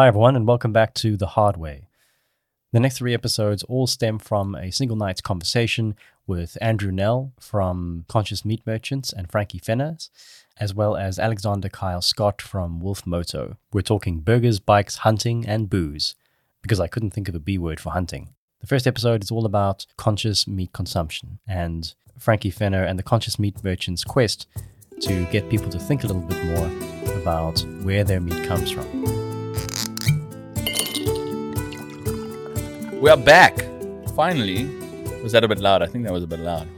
Hi, everyone, and welcome back to The Hard Way. The next three episodes all stem from a single night's conversation with Andrew Nel from Conscious Meat Merchants and Frankie Fenners, as well as Alexander Kyle Scott from Wolf Moto. We're talking burgers, bikes, hunting, and booze, because I couldn't think of a B word for hunting. The first episode is all about conscious meat consumption and Frankie Fenner and the Conscious Meat Merchants' quest to get people to think a little bit more about where their meat comes from. We are back. Finally. Was that a bit loud? I think that was a bit loud.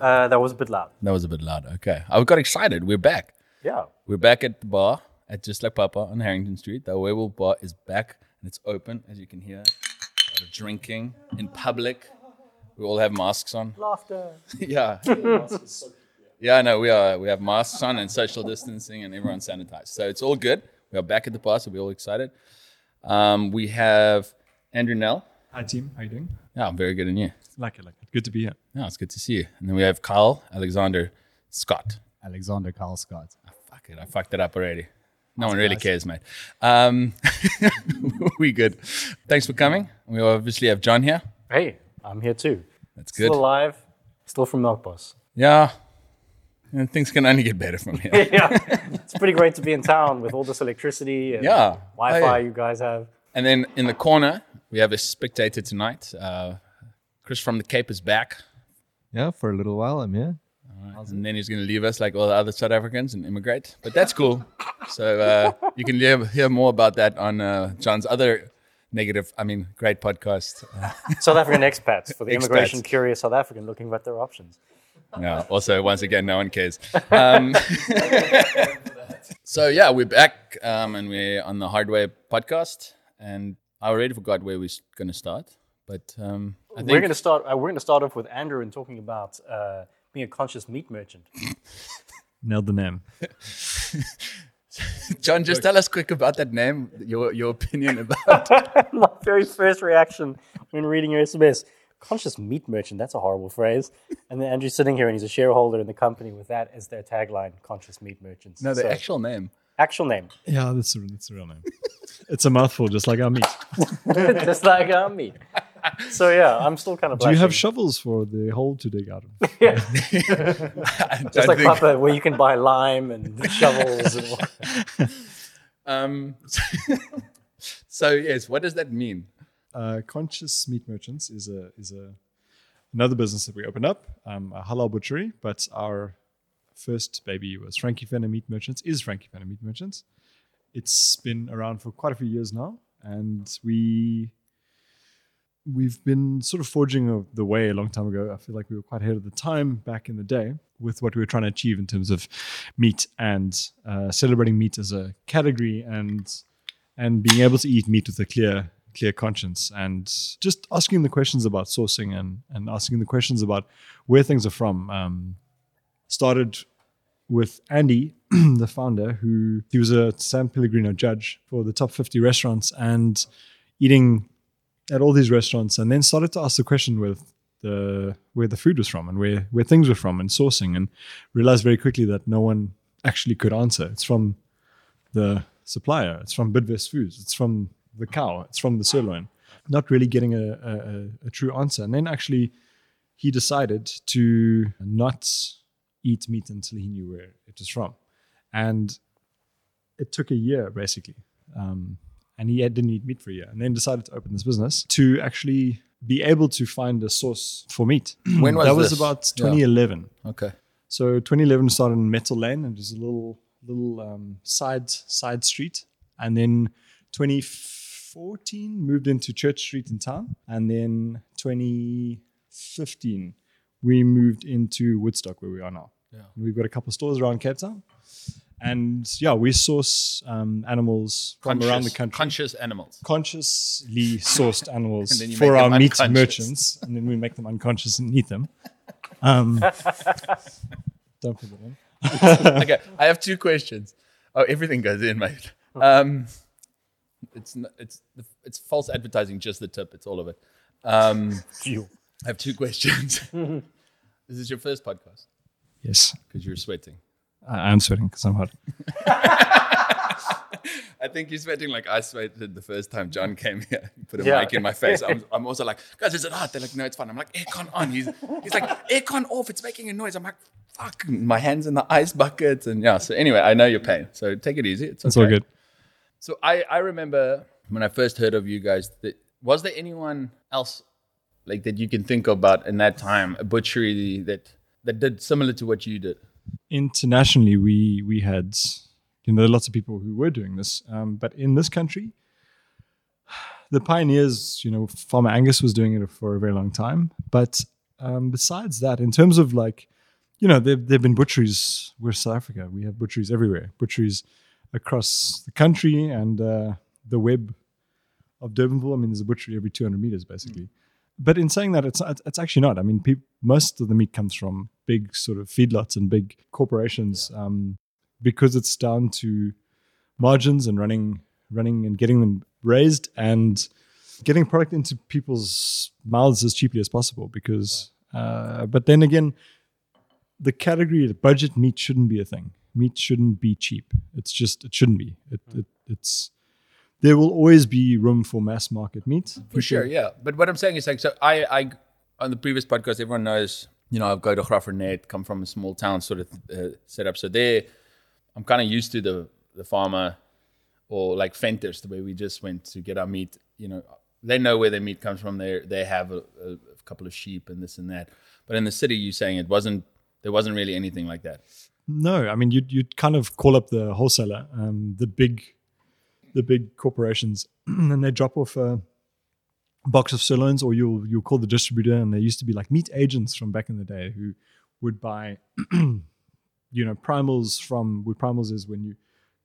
Uh, that was a bit loud. That was a bit loud. Okay. I got excited. We're back. Yeah. We're back at the bar at Just Like Papa on Harrington Street. The Werewolf Bar is back and it's open, as you can hear. A lot of drinking in public. We all have masks on. Laughter. yeah. yeah, no, we are. We have masks on and social distancing and everyone's sanitized. So it's all good. We are back at the bar, so we're all excited. Um, we have Andrew Nel. Hi team, how you doing? Yeah, I'm very good. And you? Like it, like it. Good to be here. Yeah, it's good to see you. And then we have Kyle Alexander Scott. Alexander Kyle Scott. Oh, fuck it, I fucked it up already. No one really cares, mate. Um, we good. Thanks for coming. We obviously have John here. Hey, I'm here too. That's good. Still alive. Still from Milk Boss. Yeah. And things can only get better from here. yeah. It's pretty great to be in town with all this electricity and Yeah. Wi-Fi Oh, yeah. you guys have. and then in the corner, we have a spectator tonight. Uh, Chris from the Cape is back. Yeah, for a little while I'm here. And then he's going to leave us like all the other South Africans and immigrate. But that's cool. so uh, you can hear, hear more about that on uh, John's other negative, I mean, great podcast. Uh, South African expats for the Expats. immigration curious South African looking at their options. no, also, once again, no one cares. Um, so yeah, we're back um, and we're on the Hard Way podcast. And I already forgot where we're going to start. But um, I think We're going to start. Uh, we're going to start off with Andrew and talking about uh, being a conscious meat merchant. Nailed the name. John, just tell us quick about that name, your your opinion about. My very first reaction when reading your SMS. Conscious meat merchant, that's a horrible phrase. And then Andrew's sitting here and he's a shareholder in the company with that as their tagline, conscious meat merchants. No, the So, actual name. Actual name. Yeah, that's a, that's a real name. it's a mouthful, just like our meat. Just like our meat. So yeah, I'm still kind of Do you have shovels for the hole to dig out of? I Just like think- Papa, where you can buy lime and shovels and. Um, so yes, what does that mean? Uh, Conscious Meat Merchants is a is a another business that we opened up, um, a halal butchery. But our first baby was Frankie Fenner Meat Merchants. Is Frankie Fenner Meat Merchants? It's been around for quite a few years now, and we we've been sort of forging the way a long time ago. I feel like we were quite ahead of the time back in the day with what we were trying to achieve in terms of meat and uh, celebrating meat as a category and and being able to eat meat with a clear clear conscience and just asking the questions about sourcing and and asking the questions about where things are from. Um, started with Andy, the founder, who he was a San Pellegrino judge for the top 50 restaurants and eating at all these restaurants, and then started to ask the question with the where the food was from and where where things were from and sourcing, and realized very quickly that no one actually could answer. It's from the supplier. It's from Bidvest Foods. It's from the cow. It's from the sirloin. Not really getting a, a, a- a true answer. And then actually, he decided to not eat meat until he knew where it was from. And it took a year basically. Um, and he had, didn't eat meat for a year and then decided to open this business to actually be able to find a source for meat. When was that was about Yeah. 2011. Okay. So 2011 started in Metal Lane, and there's a little little um, side side street, and then 2014 moved into Church Street in town, and then 2015 we moved into Woodstock, where we are now. Yeah. We've got a couple of stores around Cape Town, and yeah, we source um, animals from around the country. Conscious animals. consciously sourced animals And then you for our meat merchants, and then we make them unconscious and eat them. Um, don't put that in. okay, I have two questions. Oh, everything goes in, mate. Um, it's it's it's false advertising. Just the tip. It's all of it. Um, Phew. I have two questions. this is your first podcast Yes. because you're sweating. I- I'm sweating because I'm hot. I think you're sweating like I sweated the first time John came here. He put a Yeah. mic in my face. I'm, I'm also like, guys, is it hot? They're like, no, it's fine. I'm like, aircon on. He's, he's like, aircon off. It's making a noise. I'm like, fuck. My hands in the ice bucket. And yeah, so anyway, I know your pain. So take it easy. It's, It's all okay. good. So I, I remember when I first heard of you guys, that, was there anyone else like that you can think about in that time, a butchery that that did similar to what you did? internationally we we had you know lots of people who were doing this um, but in this country the pioneers you know farmer angus was doing it for a very long time but um, besides that in terms of like you know there have been butcheries we're south africa we have butcheries everywhere butcheries across the country and uh, the web of durbanville i mean there's a butchery every 200 meters basically but in saying that, it's it's actually not. I mean, peop most of the meat comes from big sort of feedlots and big corporations um, because it's down to margins and running running and getting them raised and getting product into people's mouths as cheaply as possible. Because, uh, but then again, the category the budget meat shouldn't be a thing. Meat shouldn't be cheap. It's just it shouldn't be. It, it it's there will always be room for mass market meat For sure, yeah. But what I'm saying is like, so I, I on the previous podcast, everyone knows, you know, I've go to Graaff-Reinet, come from a small town sort of uh, setup. So there, I'm kind of used to the the farmer or like Fenters, the way we just went to get our meat. You know, they know where their meat comes from. They they have a, a, a couple of sheep and this and that. But in the city, you're saying it wasn't. There wasn't really anything like that. No, I mean you'd you'd kind of call up the wholesaler, um, the big, the big corporations, and they drop off a box of sirloins, or you'll you'll call the distributor, and there used to be like meat agents from back in the day who would buy, you know, primals from. What primals is when you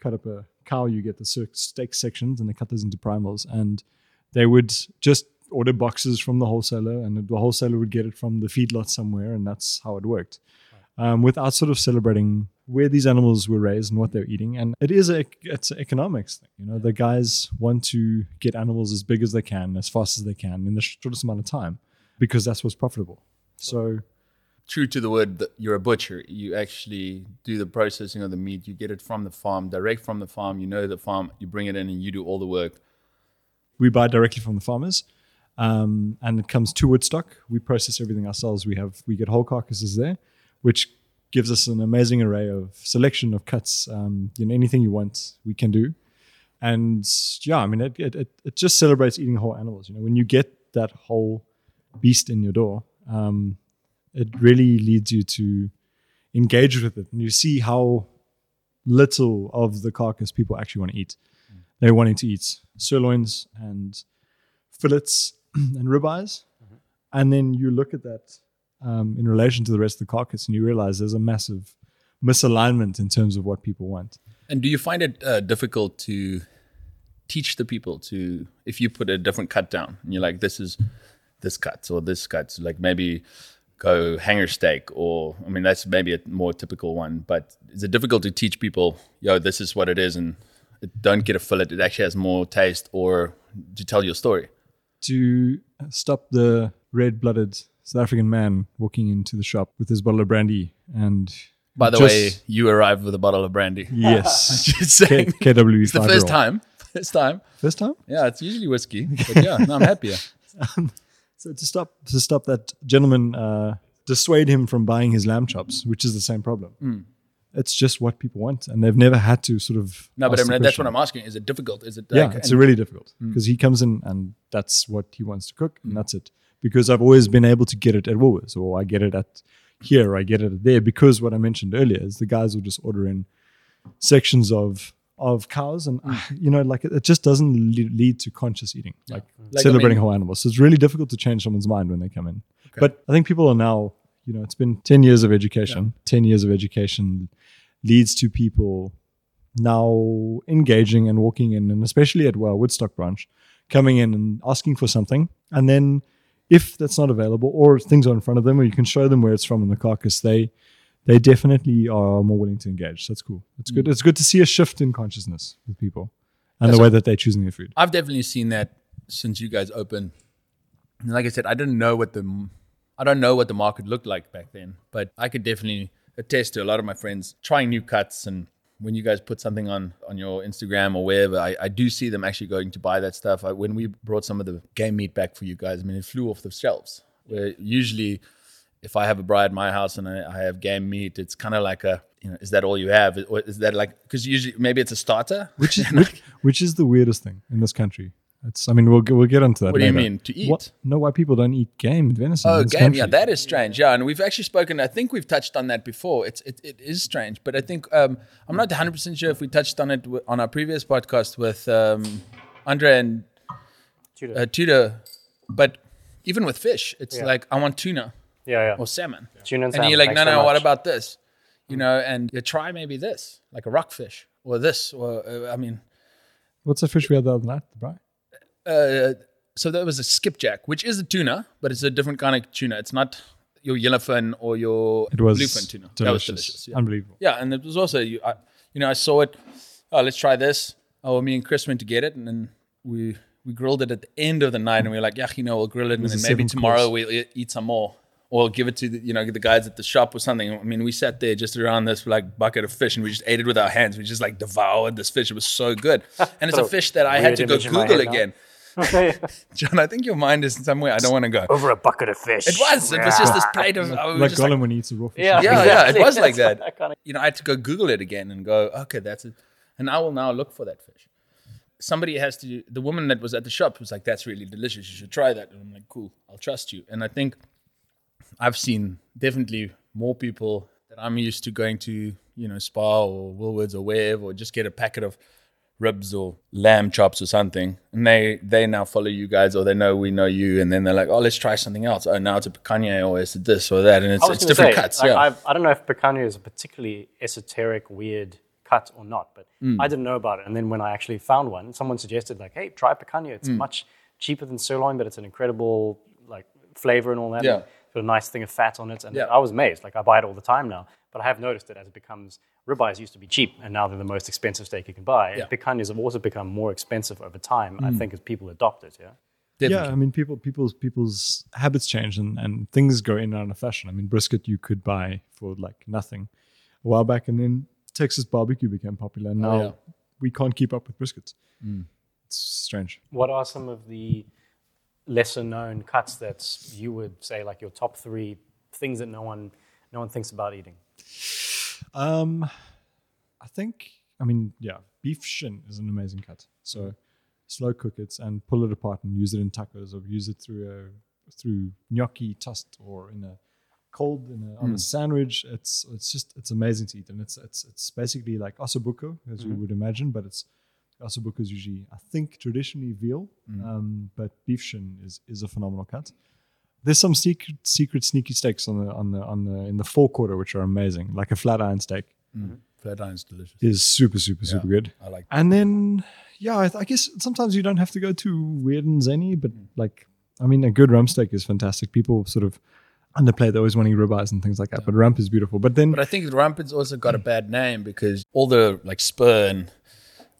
cut up a cow, you get the steak sections, and they cut those into primals, and they would just order boxes from the wholesaler, and the wholesaler would get it from the feedlot somewhere, and that's how it worked um, without sort of celebrating where these animals were raised and what they're eating. And it is a it's an economics thing. You know, the guys want to get animals as big as they can, as fast as they can, in the shortest amount of time, because that's what's profitable. So True to the word, that you're a butcher. You actually do the processing of the meat. You get it from the farm, direct from the farm. You know the farm. You bring it in, and you do all the work. we buy directly from the farmers. Um, and it comes to Woodstock. We process everything ourselves. We have we get whole carcasses there, which gives us an amazing array of selection of cuts. Um, you know, anything you want, we can do. And yeah, I mean, it, it, it, just celebrates eating whole animals. You know, when you get that whole beast in your door, um, it really leads you to engage with it, and you see how little of the carcass people actually want to eat. They're wanting to eat sirloins and fillets and ribeyes, and then you look at that um, in relation to the rest of the carcass, and you realize there's a massive misalignment in terms of what people want. And do you find it uh, difficult to teach the people to, if you put a different cut down and you're like, this is this cut or this cut, so like maybe go hanger steak or, I mean, that's maybe a more typical one, but is it difficult to teach people, yo, this is what it is and it, don't get a fillet, it actually has more taste or to tell your story? To stop the red-blooded South African man walking into the shop with his bottle of brandy and By the just- way, you arrived with a bottle of brandy. yes, Just K- saying. KWV It's the first year time. First time. First time. Yeah, it's usually whiskey. But yeah, no, I'm happier. Um, so to stop to stop that gentleman, uh, dissuade him from buying his lamb chops, which is the same problem. Mm. It's just what people want, and they've never had to sort of. No, but I mean, that's what. I'm asking. Is it difficult? Is it Yeah, like, it's and- really difficult mm. because he comes in and that's what he wants to cook, and mm. that's it. Because I've always been able to get it at Woolworths, or I get it at here, I get it there. Because what I mentioned earlier is the guys will just order in sections of of cows, and uh, you know, like it, it just doesn't le- lead to conscious eating, like, Like, I celebrating mean- whole animals. So it's really difficult to change someone's mind when they come in. But I think people are now, you know, it's been ten years of education. Ten years of education leads to people now engaging and walking in, and especially at well Woodstock branch, coming in and asking for something, and then if that's not available or things are in front of them, or you can show them where it's from in the carcass, they they definitely are more willing to engage. So that's cool. It's good. Mm. It's good to see a shift in consciousness with people and That's the way that they're choosing their food. I've definitely seen that since you guys opened. And like I said, I didn't know what the I don't know what the market looked like back then, but I could definitely attest to a lot of my friends trying new cuts and when you guys put something on on your Instagram or wherever, I, I do see them actually going to buy that stuff. I, when we brought some of the game meat back for you guys, I mean, it flew off the shelves. Where usually, if I have a bride at my house and I, I have game meat, it's kind of like a you know, is that all you have? Or is that like because usually maybe it's a starter? Which is which, which is the weirdest thing in this country. It's. I mean, we'll get- we'll get onto that. What do you mean, to eat? What? No, why people don't eat game and venison? Oh, in this game. Yeah, that is strange. Yeah, and we've actually spoken. I think we've touched on that before. It's it, it is strange, but I think um, I'm not 100 percent sure if we touched on it w- on our previous podcast with um, Andre and Tudor. uh, Tudor. But even with fish, it's Yeah. like I want tuna yeah, yeah. or salmon, Tuna and and you're like, thanks no, very no. What about this? You know, and you try maybe this, like a rockfish, or this, or uh, I mean, What's the fish we had the other night, Brian? Uh, so there was a skipjack, which is a tuna, but it's a different kind of tuna. It's not your yellowfin or your It was bluefin tuna. delicious. That was delicious. Yeah. Unbelievable. yeah, and it was also you. I, you know, I saw it. Oh, let's try this. Oh, me and Chris went to get it, and then we we grilled it at the end of the night, and we were like, yeah, you know, we'll grill it, and then maybe tomorrow course. we'll eat, eat some more. Or give it to the, you know the guys at the shop or something. I mean, we sat there just around this like bucket of fish, and we just ate it with our hands. We just like devoured this fish. It was so good, and it's a fish that I had to go image in my Google again. now. Again. John, I think your mind is somewhere I don't want to go. Over a bucket of fish. It was. It was just this plate of. I was Like Gollum like, when he eats a raw fish. Yeah, Yeah, yeah, it was like That's that. kinda- you know, I had to go Google it again and go, okay, that's it. And I will now look for that fish. Somebody has to. The woman that was at the shop was like, "That's really delicious. You should try that." And I'm like, "Cool, I'll trust you." And I think I've seen definitely more people that I'm used to going to, you know, Spar or Woolworths or wherever, or just get a packet of ribs or lamb chops or something, and they they now follow you guys, or they know we know you, and then they're like, "Oh, let's try something else." Oh, now it's a picanha, or it's this or that, and it's, it's different say, cuts. like, yeah, I've, I don't know if picanha is a particularly esoteric, weird cut or not, but Mm. I didn't know about it. And then when I actually found one, someone suggested like, "Hey, try picanha. It's Mm. much cheaper than sirloin, but it's an incredible like flavor and all that. Yeah. And a nice thing of fat on it, and Yeah. I was amazed. Like I buy it all the time now, but I have noticed that as it becomes ribeyes used to be cheap, and now they're the most expensive steak you can buy. Yeah. Picanhas have also become more expensive over time. I mm. think as people adopt it. Yeah. definitely. Yeah, I mean, people, people's people's habits change and, and things go in and out of fashion. I mean, brisket you could buy for like nothing a while back, and then Texas barbecue became popular. And oh, now Oh, yeah. we can't keep up with briskets. Mm. It's strange. What are some of the lesser known cuts that you would say like your top three things that no one no one thinks about eating? Um, I think, I mean, yeah, beef shin is an amazing cut. So slow cook it and pull it apart and use it in tacos or use it through a through gnocchi toast or in a cold in a, on a sandwich. It's it's just it's amazing to eat and it's it's it's basically like ossobuco as you would imagine, but it's ossobuco is usually I think traditionally veal, um, but beef shin is is a phenomenal cut. There's some secret, secret sneaky steaks on the on the on the in the forequarter which are amazing, like a flat iron steak mm-hmm. Flat iron's delicious. is super super super good. I like. And then yeah, I, th- I guess sometimes you don't have to go too weird and zany, but mm. like I mean, a good rump steak is fantastic. People sort of underplay; they're always wanting ribeyes and things like that. But rump is beautiful. But then But I think Rampant's also got a mm. bad name because all the like Spurn,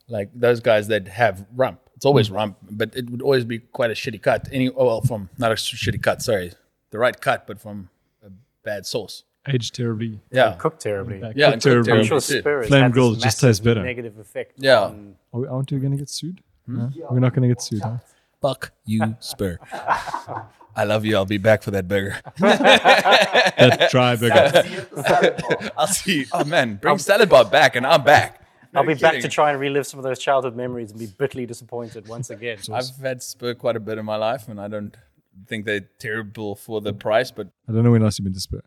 like those guys that have rump, it's always hmm. rump, but it would always be quite a shitty cut. Any oh well, from not a shitty cut, sorry, the right cut, but from a bad sauce. aged terribly. Yeah, Cooked terribly. Back. yeah, cooked and cooked terribly. I'm sure too. Flame had this grilled just tastes better. Negative effect. Yeah. on- Are we, aren't we going to get sued? Hmm? No? We're not going to get sued. Huh? Fuck you, spur. I love you. I'll be back for that burger. That dry burger. I'll see. You. Oh man, bring salad bar back, and I'm back. I'll be back to try and relive some of those childhood memories and be bitterly disappointed once again. I've had spur quite a bit in my life, and I don't think they're terrible for the price, but I don't know when last you've been to Spur.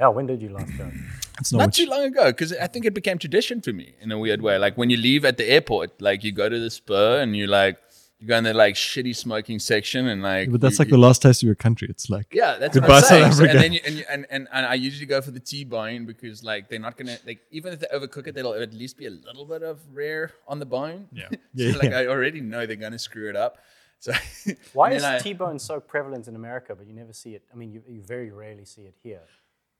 yeah, when did you last go? It's not not too long ago because I think it became tradition for me in a weird way. Like when you leave at the airport, like you go to the spur and you're like you go in the like shitty smoking section and like. But that's you- like the last taste of your country. It's like Yeah, that's Goodbye, what I'm saying. South Africa. and then you, and, you, and, and and I usually go for the T-bone because like they're not gonna like even if they overcook it, there'll at least be a little bit of rare on the bone. Yeah. so Yeah, like yeah. I already know they're gonna screw it up. So Why is then I- T-bone so prevalent in America, but you never see it? I mean, you, you very rarely see it here.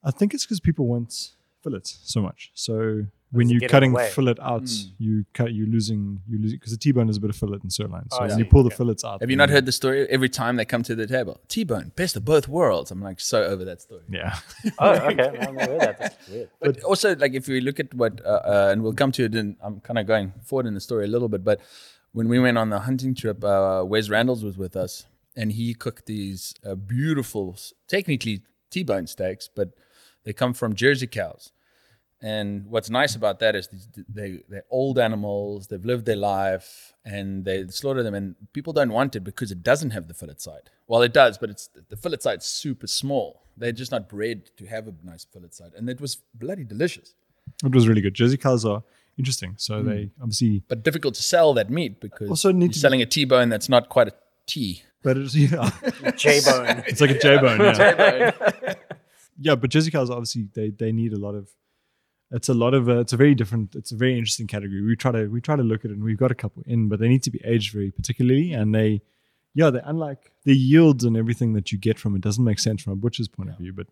I think it's because people want fillets so much. So when you're get in the cutting way? fillet out, you cut you losing you losing because the T-bone is a bit of fillet and sirloin. So Oh, when see. you pull the fillets out, Have you not heard the story? Every time they come to the table, T-bone, best of both worlds. I'm like so over that story. Yeah, Oh, okay. I've never heard that. That's weird. But also, like if we look at what, uh, uh, and we'll come to it, and I'm kind of going forward in the story a little bit. But when we went on the hunting trip, uh, Wes Randalls was with us, and he cooked these uh, beautiful, technically T-bone steaks, but they come from Jersey cows. And what's nice about that is they they're old animals. They've lived their life, and they slaughter them. And people don't want it because it doesn't have the fillet side. Well, it does, but it's the fillet side's super small. They're just not bred to have a nice fillet side, and it was bloody delicious. it was really good. Jersey cows are interesting, so Hmm. they obviously, But difficult to sell that meat because Also need you're selling a T-bone that's not quite a T. but it's yeah, J Bone. it's like a J-bone. Yeah. yeah, but Jersey cows obviously they they need a lot of. It's a lot of. Uh, it's a very different. It's a very interesting category. We try to we try to look at it, and we've got a couple in, but they need to be aged very particularly, and they, yeah, they unlike the yields and everything that you get from it doesn't make sense from a butcher's point of view, but.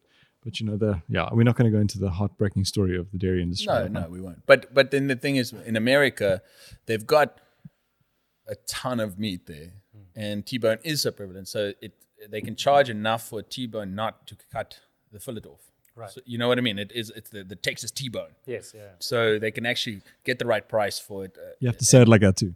But you know the yeah we're not going to go into the heartbreaking story of the dairy industry. No, right now. no, we won't. But but then the thing is, in America, they've got a ton of meat there, and T-bone is so prevalent. So it they can charge enough for a T-bone not to cut the fillet off. Right. So, you know what I mean? It is it's the, the Texas T-bone. Yes, yeah. So they can actually get the right price for it. Uh, You have to say it like that too.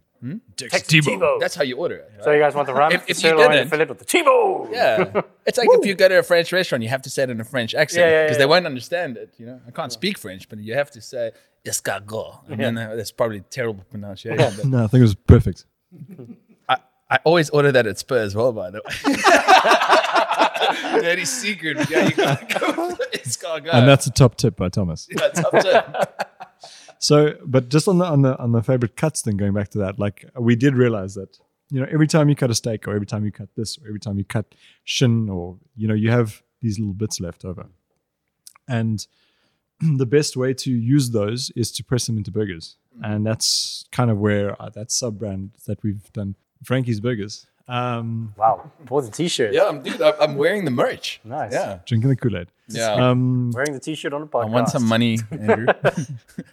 Texas T-bone. that's how you order it. Right? So you guys want the rump, If- the if you sirloin, and didn't- fillet with the T-bone. Yeah, it's like if you go to a French restaurant, you have to say it in a French accent Yeah, because yeah, they yeah. won't understand it. You know, I can't speak French, but you have to say escargot, and then uh, that's probably terrible pronunciation. but No, I think it was perfect. I, I always order that at Spur as well, by the way. Dirty secret. Yeah, you gotta go for escargot. And that's a top tip by Thomas. yeah, it's up to So, but just on the on the on the favorite cuts thing, going back to that, like we did realize that you know every time you cut a steak, or every time you cut this, or every time you cut shin, or you know you have these little bits left over, and the best way to use those is to press them into burgers, and that's kind of where uh, that sub brand that we've done, Frankie's Burgers. Um, Wow. Bought the T-shirt. Yeah, I'm, dude, I'm- I'm wearing the merch. Nice. Yeah. drinking the Kool Aid. Yeah. Um, Wearing the T-shirt on the podcast. I want some money, Andrew.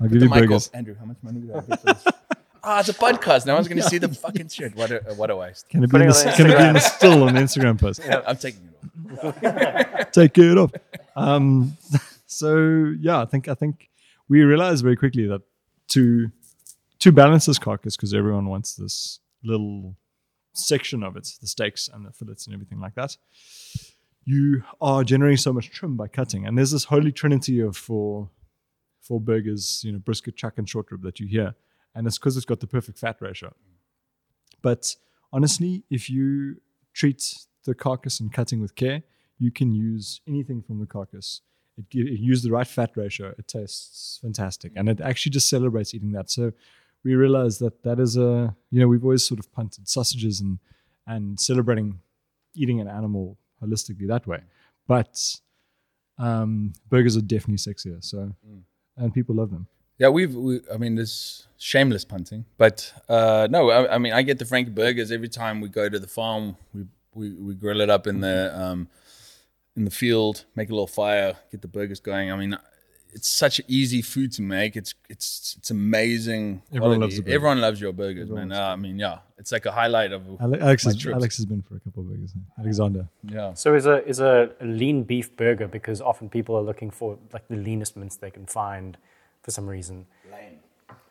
I'll give you mic burgers. off. Andrew, how much money did I get for this? Ah, it's a podcast. No one's going to see the fucking shit. What a, what a waste. Can it be, in the, can it be in the still on the Instagram post? Yeah, I'm taking it off. take it off. Um, so yeah, I think I think we realized very quickly that to to balance this carcass, because everyone wants this little section of it, the steaks and the fillets and everything like that. You are generating so much trim by cutting, and there's this holy trinity of for for burgers, you know, brisket, chuck, and short rib that you hear, and it's because it's got the perfect fat ratio. But honestly, if you treat the carcass and cutting with care, you can use anything from the carcass. It, it use the right fat ratio. It tastes fantastic, and it actually just celebrates eating that. So we realized that that is a you know we've always sort of punted sausages and and celebrating eating an animal holistically that way, but um, burgers are definitely sexier. So and people love them. Yeah, we've. We, I mean, there's shameless punting, but uh, no. I, I mean, I get the Frankie burgers every time we go to the farm. We we, we grill it up in the um, in the field, make a little fire, get the burgers going. I mean, it's such an easy food to make. It's it's it's amazing. Everyone quality. loves the burger. Everyone loves your burgers, man. Uh, I mean, yeah, it's like a highlight of Alex, my has, trips. Alex has been for a couple of burgers. now. Alexander. yeah. So is a is a, a lean beef burger because often people are looking for like the leanest mince they can find for some reason.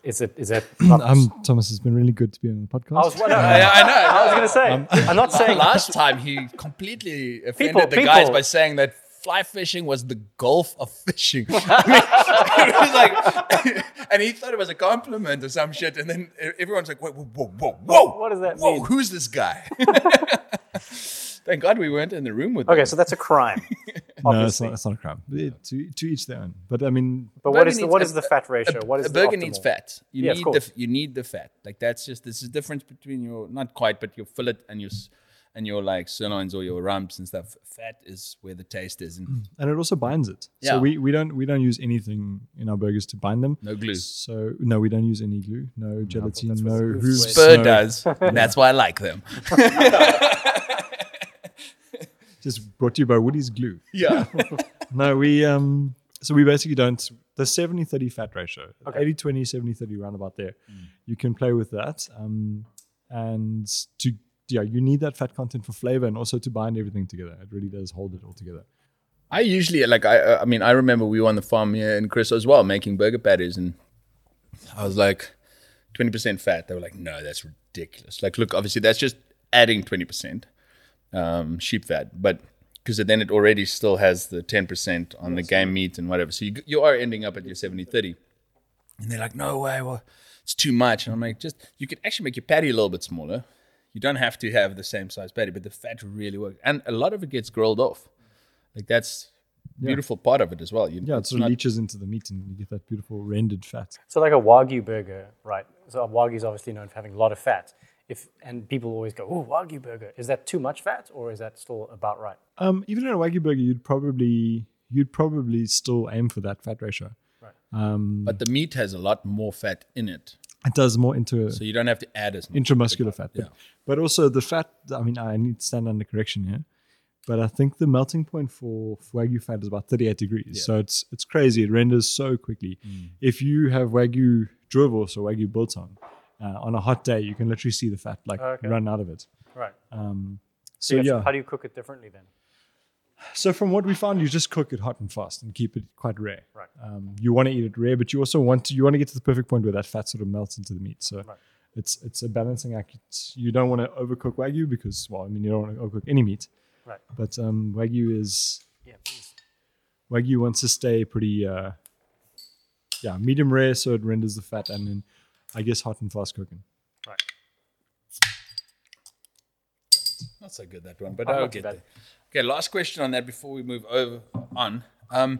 Is it is that? Not, Um, Thomas has been really good to be on the podcast. I was, well, no, Yeah, I know. I was going to say. I'm not saying. Last time he completely offended People- the guys by saying that fly fishing was the gulf of fishing. I mean, like, and he thought it was a compliment or some shit. And then everyone's like, whoa, whoa, whoa, whoa, whoa. What does that whoa, mean? Who's this guy? Thank God we weren't in the room with Okay, them. so that's a crime. no, it's not, it's not a crime. It- to, to each their own. But I mean, But Burger what is the needs what a- is the fat ratio? What is a the burger optimal? needs fat. You Yeah, need course. the you need the fat. Like that's just this is the difference between your not quite, but your fillet and your s- and your like sirloins or your rumps and stuff. Fat is where the taste is, and and it also binds it. Yeah. So we, we don't we don't use anything in our burgers to bind them. no glue. So no, we don't use any glue, no gelatin, that's no what Spur no- does. That's why I like them. Just brought to you by Woody's Glue. Yeah. No, we um so we basically don't the 70 30 fat ratio Okay. 80 20 70 30 round about there you can play with that um, and to yeah you need that fat content for flavor and also to bind everything together it really does hold it all together I usually like I I mean I remember we were on the farm here in Chris as well making burger patties and I was like twenty percent fat. They were like, no, that's ridiculous. Like, look, obviously that's just adding twenty percent um, sheep fat, but because then it already still has the ten percent on the game meat and whatever. So you you are ending up at your 70-30. And they're like, no way, well, it's too much. And I'm like, just you could actually make your patty a little bit smaller. You don't have to have the same size patty, but the fat really works, and a lot of it gets grilled off. Like that's beautiful part of it as well. You, yeah it sort of not- leaches into the meat and you get that beautiful rendered fat So like a wagyu burger, right? So wagyu is obviously known for having a lot of fat. If and people always go, "Oh, wagyu burger." Is that too much fat, or is that still about right? um, even in a wagyu burger you'd probably you'd probably still aim for that fat ratio Right. um, but the meat has a lot more fat in it, it does more into so you don't have to add as much. intramuscular fat. But, Yeah. but also the fat, I mean, I need to stand under correction here. But I think the melting point for, for Wagyu fat is about 38 degrees. So it's it's crazy. It renders so quickly. Mm. If you have Wagyu droëwors or Wagyu Biltong, uh, on a hot day, you can literally see the fat like Okay. run out of it. Right. Um, So, so you have to- yeah. how do you cook it differently then? So from what we found, you just cook it hot and fast and keep it quite rare. Right. Um, you want to eat it rare, but you also want to you want to get to the perfect point where that fat sort of melts into the meat. So Right. it's it's a balancing act. It's- you don't want to overcook wagyu because well, I mean you don't want to overcook any meat. Right. But um, wagyu is Yeah. Please. wagyu wants to stay pretty uh, yeah medium rare, so it renders the fat and then I guess hot and fast cooking. Right. Not so good that one, but I'll not too get bad. there. Okay, last question on that before we move over on. Um,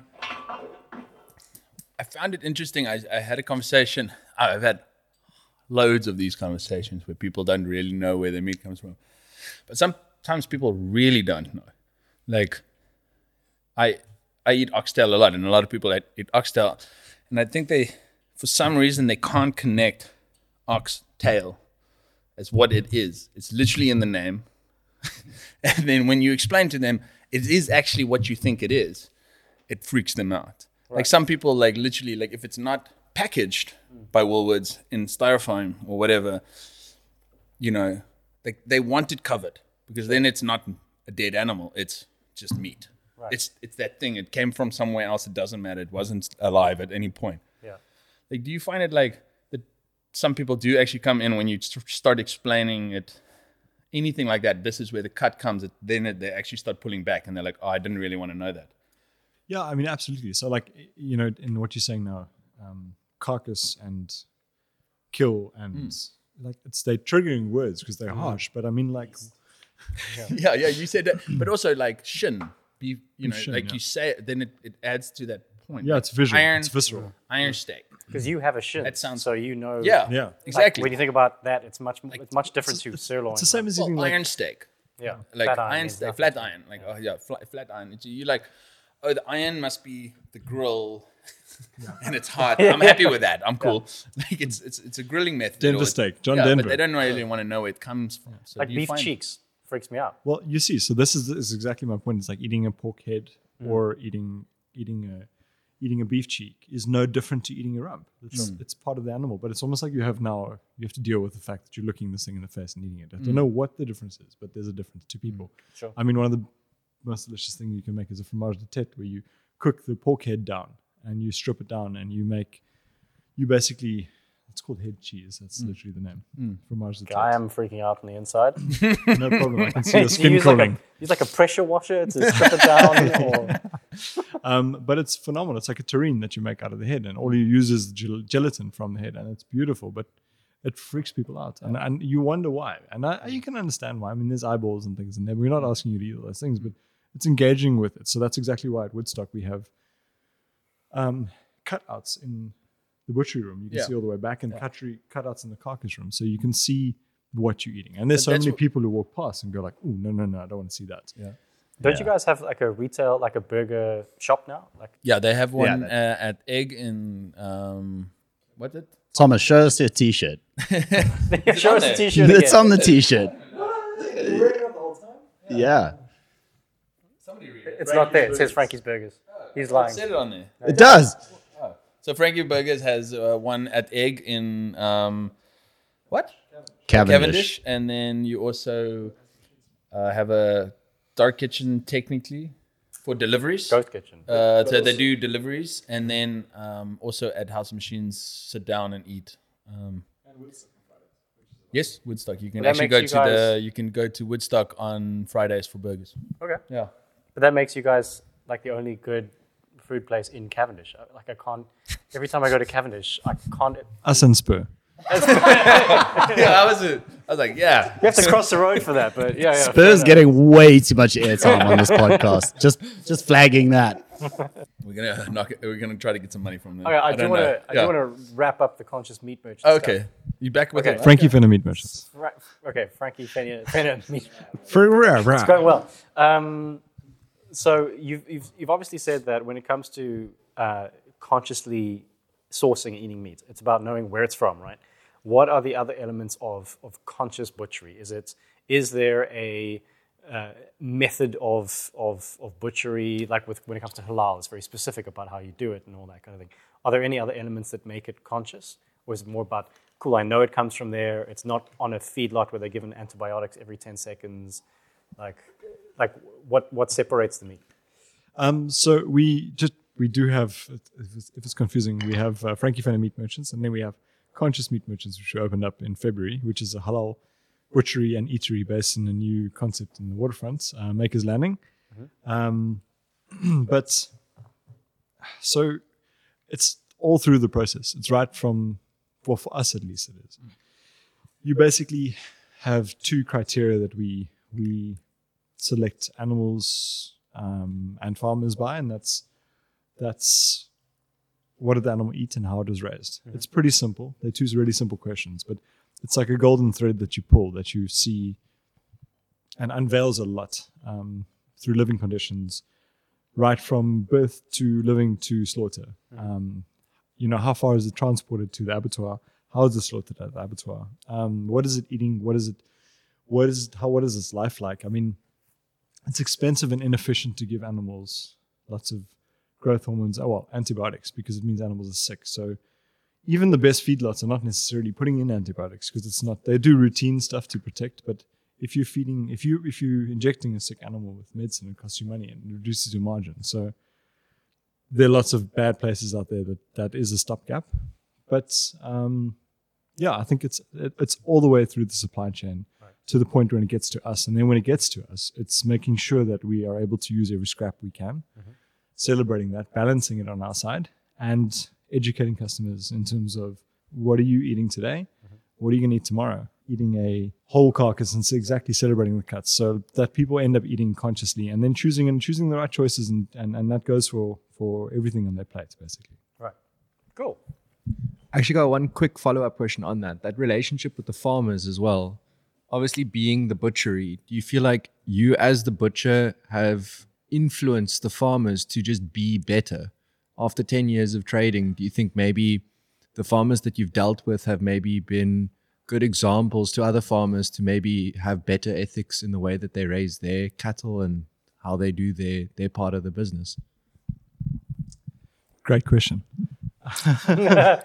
I found it interesting. I, I had a conversation. I've had loads of these conversations where people don't really know where their meat comes from, but sometimes people really don't know. Like, I I eat oxtail a lot, and a lot of people eat eat oxtail, and I think they, for some reason, they can't connect oxtail as what it is. It's literally in the name. and then when you explain to them it is actually what you think it is, it freaks them out. Like some people like literally like if it's not packaged by Woolworths in styrofoam or whatever, you know, they they want it covered because then it's not a dead animal, it's just meat. It's it's that thing. It came from somewhere else. It doesn't matter. It wasn't alive at any point. Yeah. Like, do you find it like that? Some people do actually come in when you st- start explaining it, anything like that. This is where the cut comes. Then they actually start pulling back, and they're like, "Oh, I didn't really want to know that." Yeah, I mean, absolutely. So, like, you know, in what you're saying now, um, carcass and kill and like it's they're triggering words because they're harsh. But I mean, like, yeah, yeah. You said that, but also like shin, beef. You know, Shin, like yeah. you say it, then it, it adds to that point. yeah, it's visual, Iron, it's visceral. Iron steak. Because you have a shin. That sounds- so you know. Yeah, Yeah. like, exactly. when you think about that, it's much it's much different to sirloin. It's the same as well, eating like iron steak. yeah. like Flat iron, means steak, flat iron, like oh yeah, flat, flat iron. It's, you like, oh the iron must be the grill, and it's hot. I'm happy with that. I'm cool. Like it's it's it's a grilling method. Denver Or- steak, John yeah, Denver. but they don't really want to know where it comes from. So Like beef cheeks freaks me out. Well, you see, so this is, is exactly my point. It's like eating a pork head Mm. or eating eating a eating a beef cheek is no different to eating a rump. It's, Mm. it's part of the animal, but it's almost like you have now you have to deal with the fact that you're looking this thing in the face and eating it. I Mm. don't know what the difference is, but there's a difference to people. Sure. I mean, one of the most delicious things you can make is a fromage de tête, where you cook the pork head down and you strip it down and you make you basically it's called head cheese. Mm. That's literally the name. Fromage de tête. I am freaking out on the inside. no problem. I can see your you skin use like, crawling. a, use like a pressure washer to strip it down. Or, Um, but it's phenomenal. It's like a terrine that you make out of the head, and all you use is gel- gelatin from the head, and it's beautiful. But it freaks people out, and, and you wonder why. And I, you can understand why. I mean, there's eyeballs and things in there. We're not asking you to eat all those things, but it's engaging with it. So that's exactly why at Woodstock we have um, cutouts in the butchery room. You can Yeah. see all the way back, and cutlery cutouts in the carcass room, so you can see what you're eating. And there's But so many what- people who walk past and go like, "Oh no, no, no, I don't want to see that." Yeah. don't you guys have like a retail, like a burger shop now? Like Yeah, they have one that- uh, at Egg in um, what's it? Thomas, show us your T-shirt. show us there. a t-shirt It's again. on the T-shirt. Yeah. Somebody read it. It's not there. It says Frankie's Burgers. He's I lying. said it on there. It does. So Frankie Burgers has uh, one at Egg in um, what Cavendish. Cavendish, and then you also uh, have a dark kitchen technically for deliveries. Ghost Kitchen. Uh, so they do deliveries, and then um, also at House Machines, sit down and eat. Um, yes, Woodstock. You can That actually makes go you to guys- the you can go to Woodstock on Fridays for burgers. okay. Yeah. But that makes you guys like the only good food place in Cavendish. I- Like I can't. Every time I go to Cavendish, I can't. You Us and Spur. yeah, I was. A, I was like, yeah. You have to cross the road for that. But yeah, yeah. Spurs enough. getting way too much airtime on this podcast. Just just flagging that. We're gonna knock it. We're gonna try to get some money from them. Okay, I, do don't want to. I Yeah. do want to wrap up the conscious meat merchant. Okay, you back with Okay. it? Frankie Fenner Meat Merchants. Stuff. Right. Okay, Frankie Fenner, Fenner meat. Merchants. It's going well. Um, so you've, you've you've obviously said that when it comes to uh, consciously sourcing and eating meat, it's about knowing where it's from, right? What are the other elements of of conscious butchery? Is it is there a uh, method of, of of butchery like with when it comes to halal? It's very specific about how you do it and all that kind of thing. Are there any other elements that make it conscious, or is it more about cool? I know it comes from there. It's not on a feedlot where they're given antibiotics every ten seconds like like what what separates the meat Um, so we just we do have if it's, if it's confusing, we have uh, Frankie Fenner Meat Merchants, and then we have Conscious Meat Merchants, which we opened up in February, which is a halal butchery and eatery based in a new concept in the waterfront, uh, Makers Landing. Um, but so it's all through the process. It's right from well for us at least it is. You basically have two criteria that we we select animals um, and farmers by, and that's that's what did the animal eat and how it was raised. It's pretty simple. They're two really simple questions, but it's like a golden thread that you pull that you see and unveils a lot um, through living conditions, right from birth to living to slaughter. Um, you know, how far is it transported to the abattoir? How is it slaughtered at the abattoir? Um, what is it eating? What is it? What is how? What is its life like? I mean, it's expensive and inefficient to give animals lots of growth hormones, oh, well, antibiotics, because it means animals are sick. So even the best feedlots are not necessarily putting in antibiotics because it's not. They do routine stuff to protect, but if you're feeding, if you if you're injecting a sick animal with medicine, it costs you money and reduces your margin. So there are lots of bad places out there that that is a stopgap, but um, yeah, I think it's it, it's all the way through the supply chain to the point when it gets to us, and then when it gets to us, it's making sure that we are able to use every scrap we can, mm-hmm. celebrating that, balancing it on our side, and educating customers in terms of what are you eating today, mm-hmm. what are you going to eat tomorrow. Eating a whole carcass and exactly celebrating the cuts, so that people end up eating consciously, and then choosing and choosing the right choices, and and, and that goes for for everything on their plate, basically. right cool I actually got one quick follow up question on that. That relationship with the farmers as well. Obviously, being the butchery, do you feel like you, as the butcher, have influenced the farmers to just be better? After 10 years of trading, do you think maybe the farmers that you've dealt with have maybe been good examples to other farmers to maybe have better ethics in the way that they raise their cattle and how they do their, their part of the business? Great question.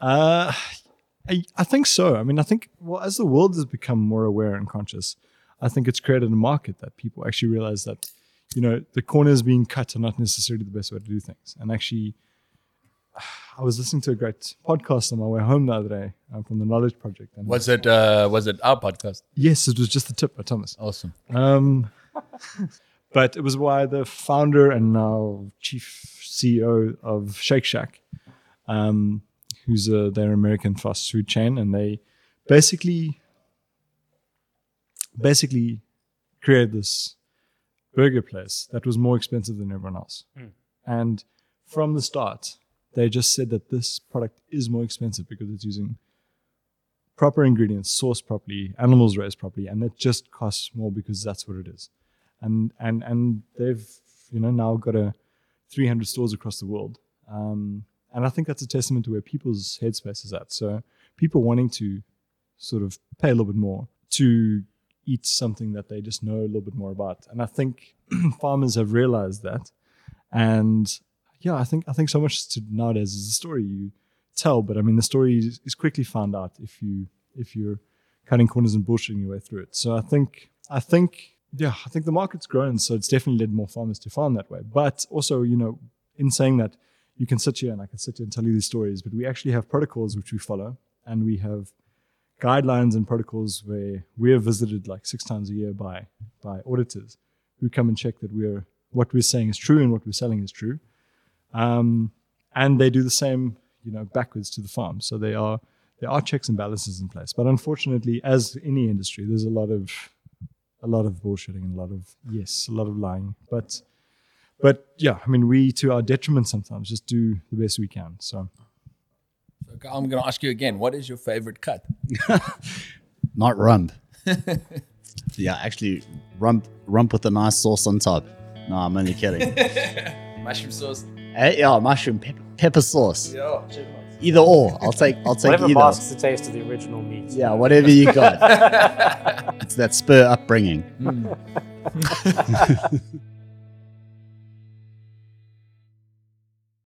uh, I, I think so. I mean, I think well, as the world has become more aware and conscious, I think it's created a market that people actually realize that you know the corners being cut are not necessarily the best way to do things. And actually, I was listening to a great podcast on my way home the other day um, from the Knowledge Project. And Was it uh, was it our podcast? yes, it was just the tip by Thomas. Awesome. Um, but it was why the founder and now chief CEO of Shake Shack, um, who's a, their American fast food chain, and they basically basically created this burger place that was more expensive than everyone else. And from the start, they just said that this product is more expensive because it's using proper ingredients, sourced properly, animals raised properly, and it just costs more because that's what it is. And and and they've you know now got a 300 stores across the world, um, and I think that's a testament to where people's headspace is at. So people wanting to sort of pay a little bit more to eat something that they just know a little bit more about, and I think farmers have realized that, And yeah, I think I think so much to nowadays is the story you tell, but I mean the story is, is quickly found out if you if you're cutting corners and bullshitting your way through it. So I think I think yeah, I think the market's grown, so it's definitely led more farmers to farm that way. But also, you know, in saying that, you can sit here and I can sit here and tell you these stories, but we actually have protocols which we follow, and we have guidelines and protocols where we are visited like six times a year by by auditors who come and check that we're what we're saying is true and what we're selling is true. Um, and they do the same, you know, backwards to the farm. So they are there are checks and balances in place. But unfortunately, as any industry, there's a lot of a lot of bullshitting and a lot of yes, a lot of lying. But but yeah, I mean, we to our detriment sometimes just do the best we can. So So I'm going to ask you again. What is your favorite cut? Not rump. yeah, actually, rump rump with a nice sauce on top. No, I'm only kidding. Mushroom sauce. Eh, yeah, mushroom pepper, pepper sauce. Yeah. Either or. I'll take. I'll take Whatever either. masks the taste of the original meat. Yeah, whatever you got. it's that Spur upbringing.